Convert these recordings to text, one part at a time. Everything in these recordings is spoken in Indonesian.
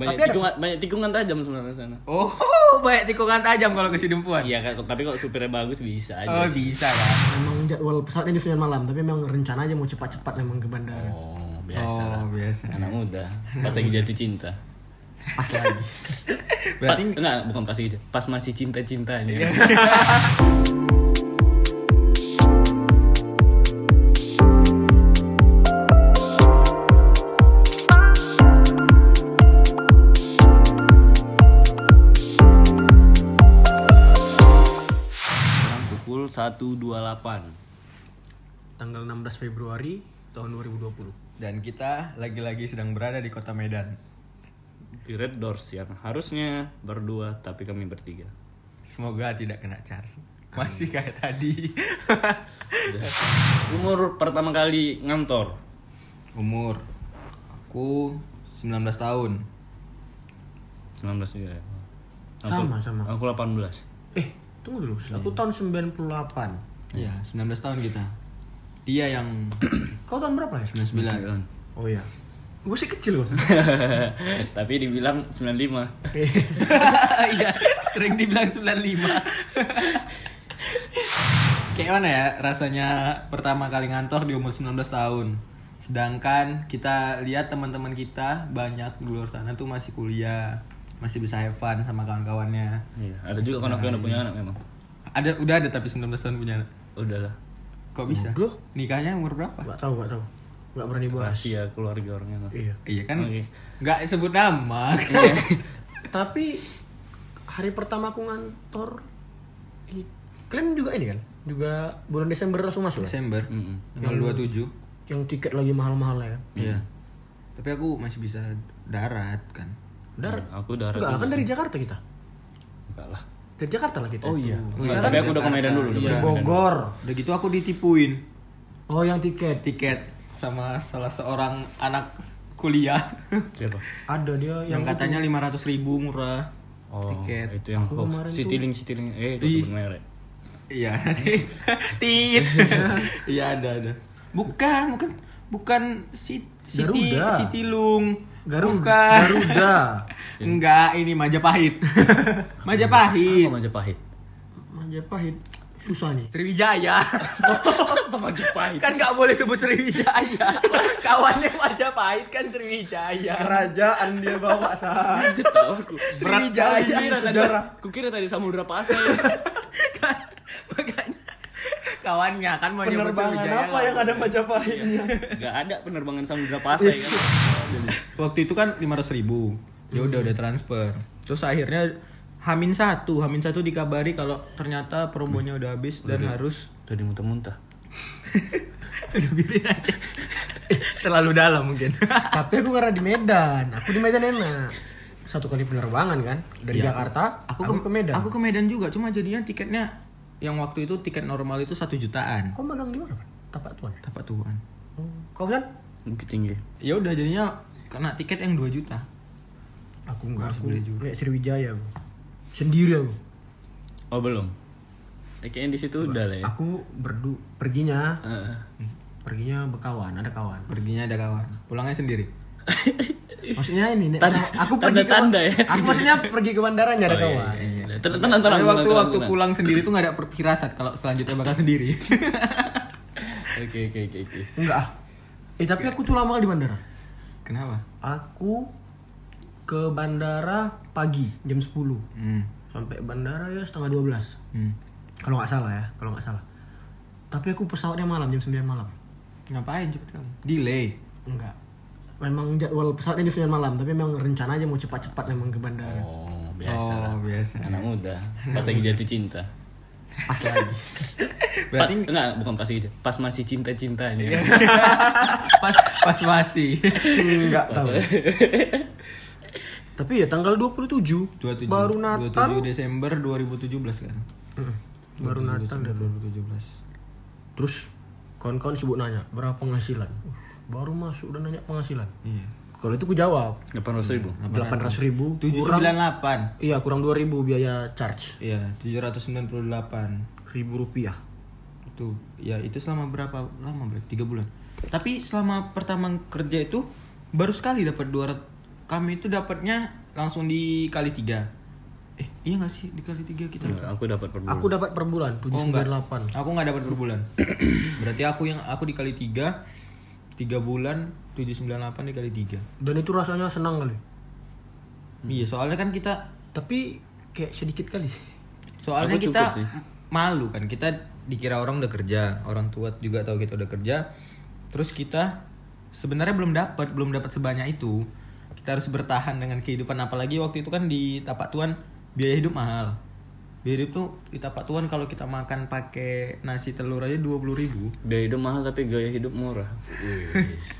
Banyak Tapi ada- tikungan, banyak tikungan tajam sebenarnya sana. Oh, banyak tikungan tajam kalau ke Sidempuan. Iya kan, tapi kalau supirnya bagus bisa aja. Oh, sih. bisa kan. Memang jadwal pesawatnya di 9 malam, tapi memang rencana aja mau cepat-cepat memang ke bandara. Oh, biasa lah. Oh, biasa. Anak muda, pas lagi jatuh cinta. Pas lagi. Berarti Pa- enggak, bukan pas gitu. Pas masih cinta-cintanya. 1.28. Tanggal 16 Februari tahun 2020. dan kita lagi-lagi sedang berada di kota Medan. Di Red Doors yang harusnya berdua tapi kami bertiga. Semoga tidak kena charge. Masih kayak tadi. Udah. Umur pertama kali ngantor. Umur aku 19 tahun. 19 juga ya. Sama, sama. Aku 18. Eh, tunggu dulu. Aku tahun 98. Iya, 19 tahun kita. Dia yang Kau tahun berapa ya? 99. Oh iya. Gue sih kecil kok. tapi dibilang 95. Iya, sering dibilang 95. Kayak mana ya rasanya pertama kali ngantor di umur 19 tahun. Sedangkan kita lihat teman-teman kita banyak di luar sana tuh masih kuliah, masih bisa have fun sama kawan-kawannya. Iya, ada juga aku yang udah punya anak memang. Ada udah ada tapi 19 tahun punya anak. Udahlah. Kok bisa? Bodoh. Nikahnya umur berapa? Gak tahu, gak tahu. Gak berani bahas. Rahasia keluarga orangnya. Iya. Iya kan? Oke. Nggak sebut nama. Tapi hari pertama aku ngantor kalian juga ini kan? Juga bulan Desember langsung masuk ya? Desember. Mm-mm. Tanggal 27. Yang tiket lagi mahal-mahal ya? Iya. Tapi aku masih bisa darat kan. Darat? Aku udah Enggak, kan dari Jakarta kita. Enggak lah. Dari Jakarta lah kita. Oh iya. Oh Enggak, iya, tapi kan aku udah ke Medan dulu. udah Iya. Bogor. Udah gitu aku ditipuin Oh, yang tiket. tiket sama salah seorang anak kuliah Siapa? Ada dia yang yang katanya 500 ribu murah Oh, tiket. itu yang Aku hoax. kemarin Citylink, Citylink. Eh, itu merek. Iya nanti tit. Iya ada ada. Bukan bukan bukan si Siti Garuda. Garuda. Bukan. Garuda. Enggak, ini Majapahit. Majapahit. Apa Majapahit? Majapahit. Susah nih. Sriwijaya. Apa Majapahit? kan nggak boleh sebut Sriwijaya. Kawannya Majapahit kan Sriwijaya. Kerajaan dia bawa sah. Tahu aku. Sriwijaya. Sejarah. kukira tadi Samudra Pasai. kan makanya kawannya kan mau nyebut Penerbangan Sriwijaya apa yang ada. Majapahitnya? Enggak ada penerbangan Samudra Pasai kan. waktu itu kan 500 ribu ya udah udah transfer terus akhirnya Hamin satu, Hamin satu dikabari kalau ternyata promonya udah habis dan harus Udah muntah-muntah. Aduh biarin aja Terlalu dalam mungkin Tapi aku karena di Medan. Aku di Medan enak. Satu kali penerbangan kan dari Iya, Jakarta aku, aku, ke, Medan. Aku ke Medan juga, cuma jadinya tiketnya Yang waktu itu tiket normal itu satu jutaan Kau magang di mana, Pak? Tapak Tuan. Tapak Tuhan Oh. Kau kan? Bukit tinggi. Ya udah jadinya kena tiket yang 2 juta Aku enggak, Harus aku beli juga. lihat Sriwijaya aku. Sendiri aku. Oh, belum. Eh, kayaknya di situ udah lah ya. Aku berdu perginya Heeh. perginya berkawan, ada kawan. Perginya ada kawan Pulangnya sendiri Maksudnya ini, Nek, Tanda- aku pergi ke tanda-tanda ya. Aku maksudnya pergi ke bandaranya ada Oh, iya, kawan. iya, iya. Tenang, tenang, tenang. Tapi waktu tenang, waktu tenang. pulang sendiri tuh gak ada firasat kalau selanjutnya bakal sendiri. Oke, oke, oke, oke. Enggak. Eh tapi aku tuh lama kali di bandara. Kenapa? Aku ke bandara pagi jam 10 Hmm. sampai bandara ya setengah 12 Hmm. kalau nggak salah ya kalau nggak salah tapi aku pesawatnya malam jam 9 malam Ngapain cepet kali? Delay. enggak memang jadwal pesawatnya di 9 malam tapi memang rencana aja mau cepat-cepat memang ke bandara Oh, biasa lah. Oh, biasa. Anak muda. Pas lagi jatuh cinta. pas lagi Berarti Pa- enggak, bukan pas gitu. Pas masih cinta-cintanya. pas pas masih. enggak tahu tapi ya tanggal 27, 27 baru Natal 27 Desember 2017 kan. Hmm, baru Natal Desember dan 2017. terus kawan-kawan sibuk nanya berapa penghasilan baru masuk udah nanya penghasilan Iya. kalau itu ku jawab 800 ribu. 800 ribu kurang 798. iya kurang 2000 biaya charge Iya, 798. ribu rupiah Itu ya itu selama berapa lama berarti? 3 bulan. Tapi selama pertama kerja itu baru sekali dapat 200 kami itu dapatnya langsung di kali tiga. Eh, iya nggak sih di kali tiga kita? Enggak, aku dapat per bulan. Aku dapat per bulan Oh, enggak. 798. Aku nggak dapat per bulan. Berarti aku yang aku dikali tiga, tiga bulan 798 dikali tiga. Dan itu rasanya senang kali. Iya, soalnya kan kita Tapi kayak sedikit kali. soalnya Aku kita sih. malu kan kita dikira orang udah kerja, orang tua juga tahu kita udah kerja. Terus kita sebenarnya belum dapat, belum dapat sebanyak itu. Kita harus bertahan dengan kehidupan apalagi waktu itu kan di tapak tuan biaya hidup mahal. Biaya hidup tuh di tapak tuan kalau kita makan pakai nasi telur aja 20.000 ribu. Biaya hidup mahal tapi gaya hidup murah.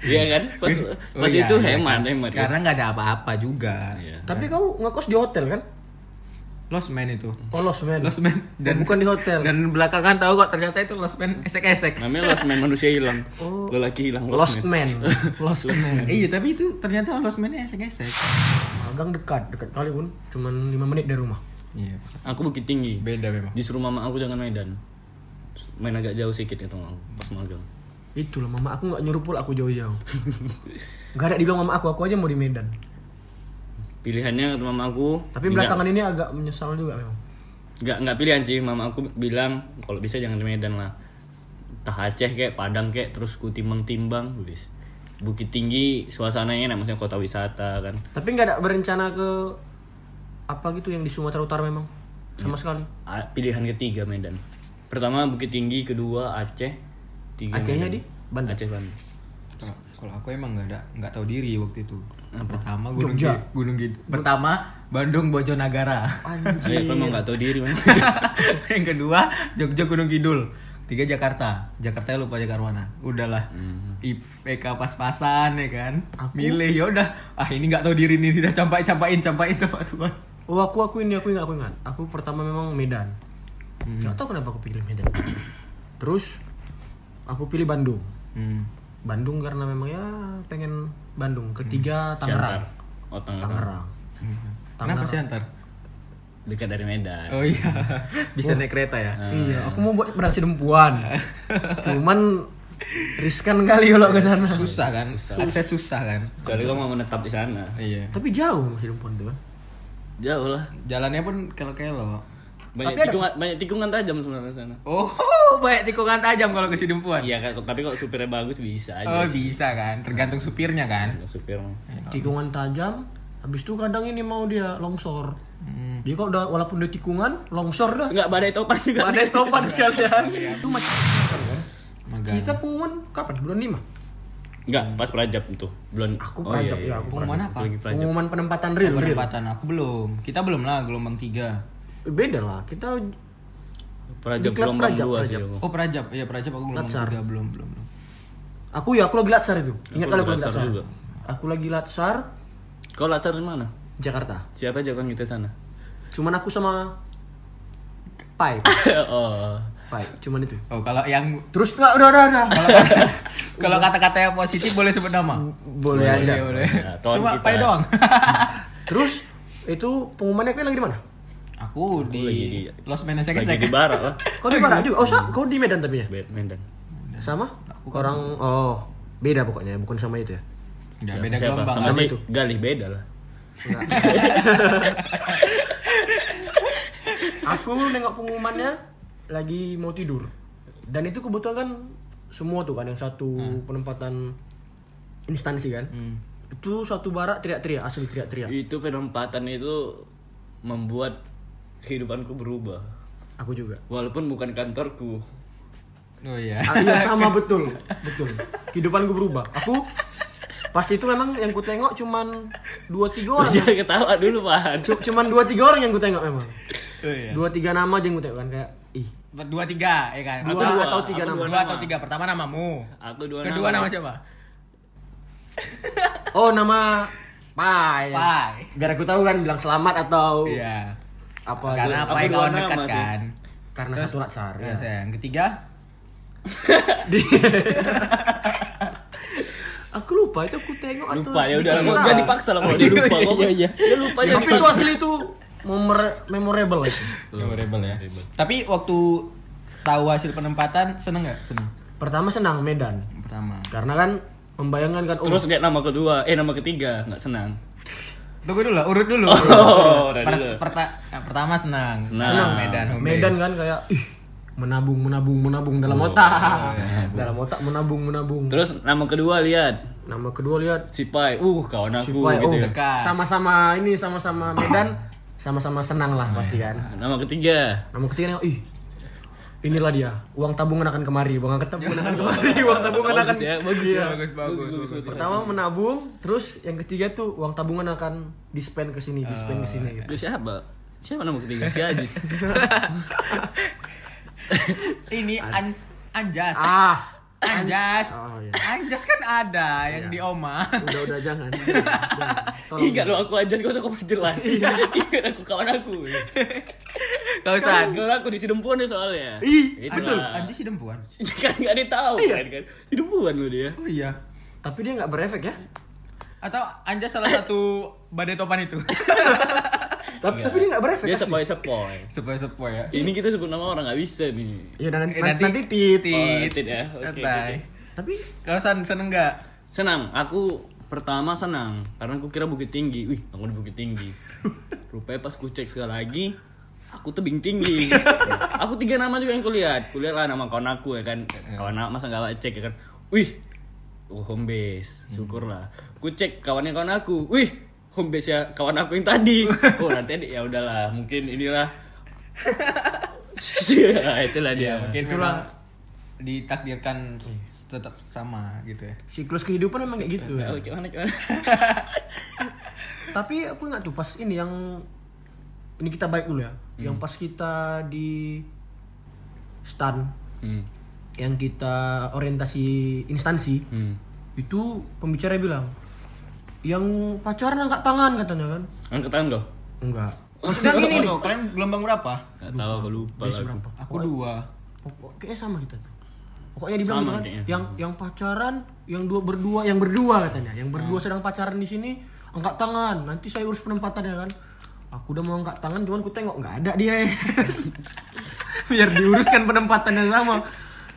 Iya kan? Pas Oh pas iya, itu iya hemat, kan. hemat. Karena nggak ada apa-apa juga. Iya. Tapi kau ngekos di hotel kan? Lost man itu. Oh, Lost Man. Lost man Dan bukan di hotel. Dan belakangan tahu kok ternyata itu lost man esek-esek. Namanya lost man manusia hilang. Lelaki hilang Lost Man. Lost Man. Iya tapi itu ternyata lost man esek-esek. Magang dekat, dekat kali pun. Cuman 5 menit dari rumah. Iya. Aku Bukit Tinggi. Beda memang. Disuruh mama aku jangan Medan. Main agak jauh sedikit itu aku pas magang. Itulah mama aku nggak nyuruh pula aku jauh-jauh. Gak ada dibilang mama aku, aku aja mau di Medan. Pilihannya kata mama aku. Tapi belakangan ini agak menyesal juga memang. Nggak nggak pilihan sih. Mama aku bilang kalau bisa jangan di Medan lah. Tah Aceh kayak Padang kayak terus ku timbang timbang wis. Bukit Tinggi suasananya enak maksudnya kota wisata kan. Tapi nggak ada berencana ke apa gitu yang di Sumatera Utara memang sama sekali. A- Pilihan ketiga Medan. Pertama Bukit Tinggi, kedua Aceh, tiga Acehnya Medan. di Bandung? Aceh Bandung. Kalau- aku emang nggak ada nggak tahu diri waktu itu. Pertama Gunung Jogja. Gi- Gunung Gi- Pertama Bandung Bojonegara. Saya memang nggak tahu diri memang. yang kedua Jogja Gunung Kidul. Tiga Jakarta. Jakarta lupa Jakarta mana. Udahlah. IPK pas-pasan ya kan. Milih ya udah. Ah ini nggak tahu diri nih tidak campai campain campain tempat tuan. Oh aku aku ini aku ingat aku ingat. Aku pertama memang Medan. Nggak tahu kenapa aku pilih Medan. Terus aku pilih Bandung. Hmm. Bandung karena memang ya pengen Bandung. Ketiga Tangerang. Siantar. Oh Tangerang. Tangerang. Kenapa sih antar? Dekat dari Medan. Oh iya. Bisa naik kereta ya. Iya, aku mau buat berhasil dempuan. Cuman riskan kali kalau ke sana. Susah kan? Akses susah kan? Kecuali kamu mau menetap di sana. Iya. Tapi jauh masih dempuan itu kan. Jauh lah. Jalannya pun kelo-kelo. Banyak Tapi ada- tikungan, banyak tikungan tajam sebenarnya sana. Oh, banyak tikungan tajam kalau ke Sidempuan. Iya kan, tapi kalau supirnya bagus bisa aja. Oh, sih. bisa kan? Tergantung supirnya kan? Kalau supir mah. Tikungan tajam. Habis itu kadang ini mau dia longsor. Hmm. Dia kok udah walaupun dia tikungan, longsor dah. Enggak badai topan juga. Ada sih. topan sekalian. Iya. Itu masih Magang. kita pengumuman kapan? Bulan 5. Enggak, pas perajab itu. Belum. Aku Oh, perajab, iya, ya, iya. aku Pengumuman apa? Lagi. Pengumuman penempatan real, real. Penempatan aku belum. Kita belum lah gelombang 3. Beda lah. Kita Perajab Diklat gelombang perajab, dua sih. Oh, perajab. Iya, perajab aku gelombang Latsar. 3 belum, belum, belum. aku ya aku lagi latsar itu. Ingat Aku kali aku lagi latsar latsar. juga. Aku lagi latsar Kau lacar di mana? Jakarta. Siapa aja kan kita sana? Cuman aku sama Pai. oh. Pai, cuman itu. Oh, kalau yang Terus enggak udah udah udah. kalau kata-kata yang positif boleh sebut nama? Boleh aja. Boleh. Ya, Cuma kita. pai doang. Terus itu pengumumannya kalian lagi di mana? Aku di, lagi di- Los Menes Lagi di barat lah. Kau di mana juga? Oh, sa, kau di Medan tapi ya? Medan. Sama? Orang oh, beda pokoknya, bukan sama itu ya. Enggak beda siapa? gelombang. Sama, Sama itu. Galih beda lah. Aku nengok pengumumannya lagi mau tidur. Dan itu kebetulan kan semua tuh kan yang satu penempatan instansi kan. Hmm. Itu satu barak teriak-teriak, asli teriak-teriak. Itu penempatan itu membuat kehidupanku berubah. Aku juga. Walaupun bukan kantorku. Oh iya. Ah, iya sama betul, betul. Kehidupanku berubah. Aku pas itu memang yang ku tengok cuman dua tiga orang. Jangan ketawa dulu, Pak. Cu- cuman dua tiga orang yang ku tengok memang. Oh iya. Dua tiga nama aja yang ku tengok kan kayak ih Dua tiga, ya kan? Dua Atau atau tiga Aku nama. Dua atau tiga. Pertama namamu. Aku dua Kedua nama nama. siapa? Oh nama Pai. Pai. Biar aku tahu kan bilang selamat atau Iya. Apa Karena dua kawan dekat sih. kan. karena satu latsar Iya, ya. sayang. Ketiga, Aku lupa itu aku tengok atau Lupa ya udah mau tahu. jadi paksa lah kalau dia lupa kok. Iya, iya. Dia lupa aja. Tapi itu asli itu memor- memorable itu. memorable ya. Tapi waktu tahu hasil penempatan seneng nggak? Seneng. Pertama senang Medan. Pertama. Karena kan membayangkan kan oh Terus lihat nama kedua, eh nama ketiga nggak senang. Tunggu dulu, urut dulu. Oh, dulu. perta- nah, pertama senang. Senang. Medan, home Medan kan kayak ih menabung menabung menabung dalam otak. dalam otak menabung menabung. Terus nama kedua lihat Nama kedua lihat si Pai. Uh, kawan aku Pai, gitu oh, ya. Sama-sama ini sama-sama Medan sama-sama senang lah pasti kan. Nama ketiga. Nama ketiga ih inilah dia uang tabungan akan kemari uang tabungan akan kemari uang tabungan akan Bagus ya, bagus Iya. ya. Bagus, bagus, bagus. pertama menabung terus yang ketiga tuh uang tabungan akan di spend ke sini di spend ke sini gitu. Itu siapa? Siapa nama ketiga? Si Ajis. Ini an Anjas. ah Anjas. Oh, iya. Anjas kan ada yang di Oma. udah udah jangan, jangan. Tolong. Ingat lo aku Ajis gak usah kau perjelas. Ingat aku kawan aku. Gak usah. Kawan aku di Sidempuan deh soalnya. Ih, Itulah. Betul, Anjas si dempuan. kan gak ada tahu kan kan. Sidempuan lo dia. Oh iya. tapi dia nggak berefek ya Atau Anjas salah satu badai topan itu. Tapi tapi dia nggak berefek Dia asli. sepoi-sepoi. Sepoi-sepoi ya. Ini kita sebut nama orang gak bisa nih. Iya dan nanti, Eh, nanti- nanti tit. Tit. Oh, tit ya. Oke. Tapi Kau san seneng gak? Senang, aku pertama senang karena aku kira Bukit Tinggi. Wih, aku di Bukit Tinggi. Rupanya pas ku cek sekali lagi, aku tebing tinggi. aku tiga nama juga yang kulihat. Kulihat lah nama kawan aku ya kan. Kawan aku masa gak cek ya kan. Wih, oh home base. Syukurlah. Ku cek kawannya kawan aku. Wih, home base ya kawan aku yang tadi. Oh, nanti ya udahlah, mungkin inilah Ya, itulah dia. Mungkin itulah ditakdirkan tetap sama gitu ya. siklus kehidupan emang kayak gitu ya. Gimana gimana? Tapi aku nggak tuh pas ini yang ini kita baik dulu ya. Yang pas kita di stan Hmm. yang kita orientasi instansi Hmm. itu pembicara bilang yang pacaran angkat tangan katanya kan Angkat tangan kau? enggak maksudnya gini nih kalian gelombang berapa? Gak tahu aku lupa Base berapa Aku dua. Pokok- kayaknya sama kita tuh pokoknya dibilang Sama gitu kan yang yang pacaran yang dua berdua yang berdua katanya yang berdua Hmm. sedang pacaran di sini angkat tangan nanti saya urus penempatannya kan aku udah mau angkat tangan cuman ku tengok nggak ada dia ya. biar diuruskan penempatannya sama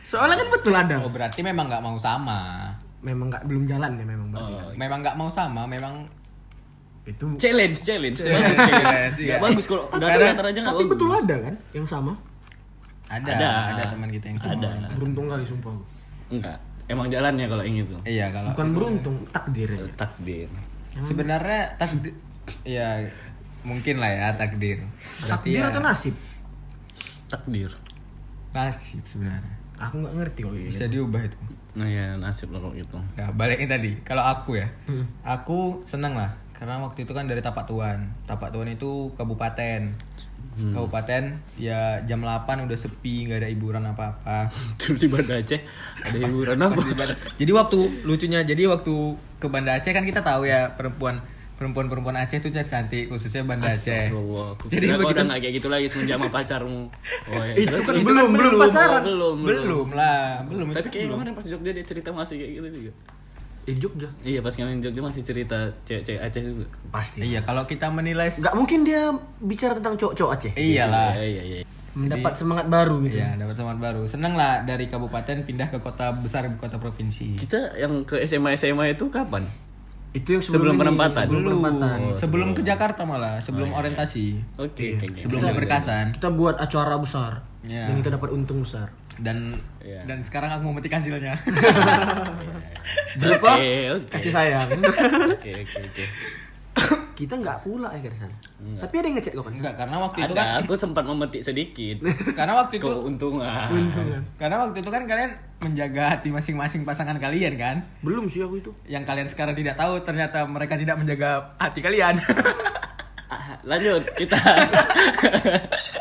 soalnya kan betul ada Oh berarti memang nggak mau sama. Memang nggak belum jalan ya memang berarti Oh, Memang nggak mau sama, memang itu challenge, challenge. Challenge, Bagus, challenge, iya. Bagus kalau Tapi- datar-datar aja gak tapi bagus. betul ada kan yang sama ada Ada. ada, teman kita yang sama. Ada. beruntung kali sumpah. Enggak. Emang jalannya kalau yang itu. Iya kalau bukan beruntung takdir ya Takdir. sebenarnya takdir ya mungkin lah ya takdir. Berarti takdir ya, atau nasib Takdir. nasib sebenarnya. Aku nggak ngerti kalau ini Bisa diubah itu. Nah ya nasib lah kalau gitu. Ya balikin tadi. Kalau aku ya, Hmm. aku seneng lah karena waktu itu kan dari Tapak Tuan. Tapak Tuan itu kabupaten. Hmm. Kabupaten ya jam 8 udah sepi, nggak ada hiburan apa-apa. Terus di Banda Aceh ada hiburan apa? Pas di Banda- jadi waktu lucunya jadi waktu ke Banda Aceh kan kita tahu ya perempuan perempuan-perempuan Aceh itu cantik khususnya Banda Aceh. Jadi begitu- udah gak kayak gitu lagi semenjak sama pacarmu. Oh, ya. Itu kan terus- belum, belum pacaran. Oh, belum, Belum lah, belum. Tapi kayak belum. kemarin pas Jogja dia cerita masih kayak gitu juga. di Jogja Iya pas kemarin Jogja masih cerita cewek-cewek Aceh juga. pasti Iya, kalau kita menilai nggak mungkin dia bicara tentang cowok-cowok Aceh iyalah. Iya iya iya. mendapat semangat baru gitu Iya, dapat semangat baru. Seneng lah dari kabupaten pindah ke kota besar, kota provinsi. Kita yang ke SMA SMA itu kapan? Itu yang Sebelum sebelum, ini, penempatan. sebelum Sebelum, penempatan sebelum ke Jakarta malah, sebelum orientasi, Oke, oke, oke. sebelum berkasan. kita buat acara besar Iya. dan kita dapat untung besar Dan Iya. dan sekarang aku mau metik hasilnya. berupa Oke, oke. kasih sayang Oke, oke, oke. kita nggak pula ya ke sana tapi ada yang ngecek kok kan Enggak, karena waktu itu kan Ada, aku sempat memetik sedikit. karena waktu itu Keuntungan. karena waktu itu kan kalian menjaga hati masing-masing pasangan kalian kan. belum sih aku itu Yang kalian sekarang tidak tahu ternyata mereka tidak menjaga hati kalian. Ah, Lanjut kita.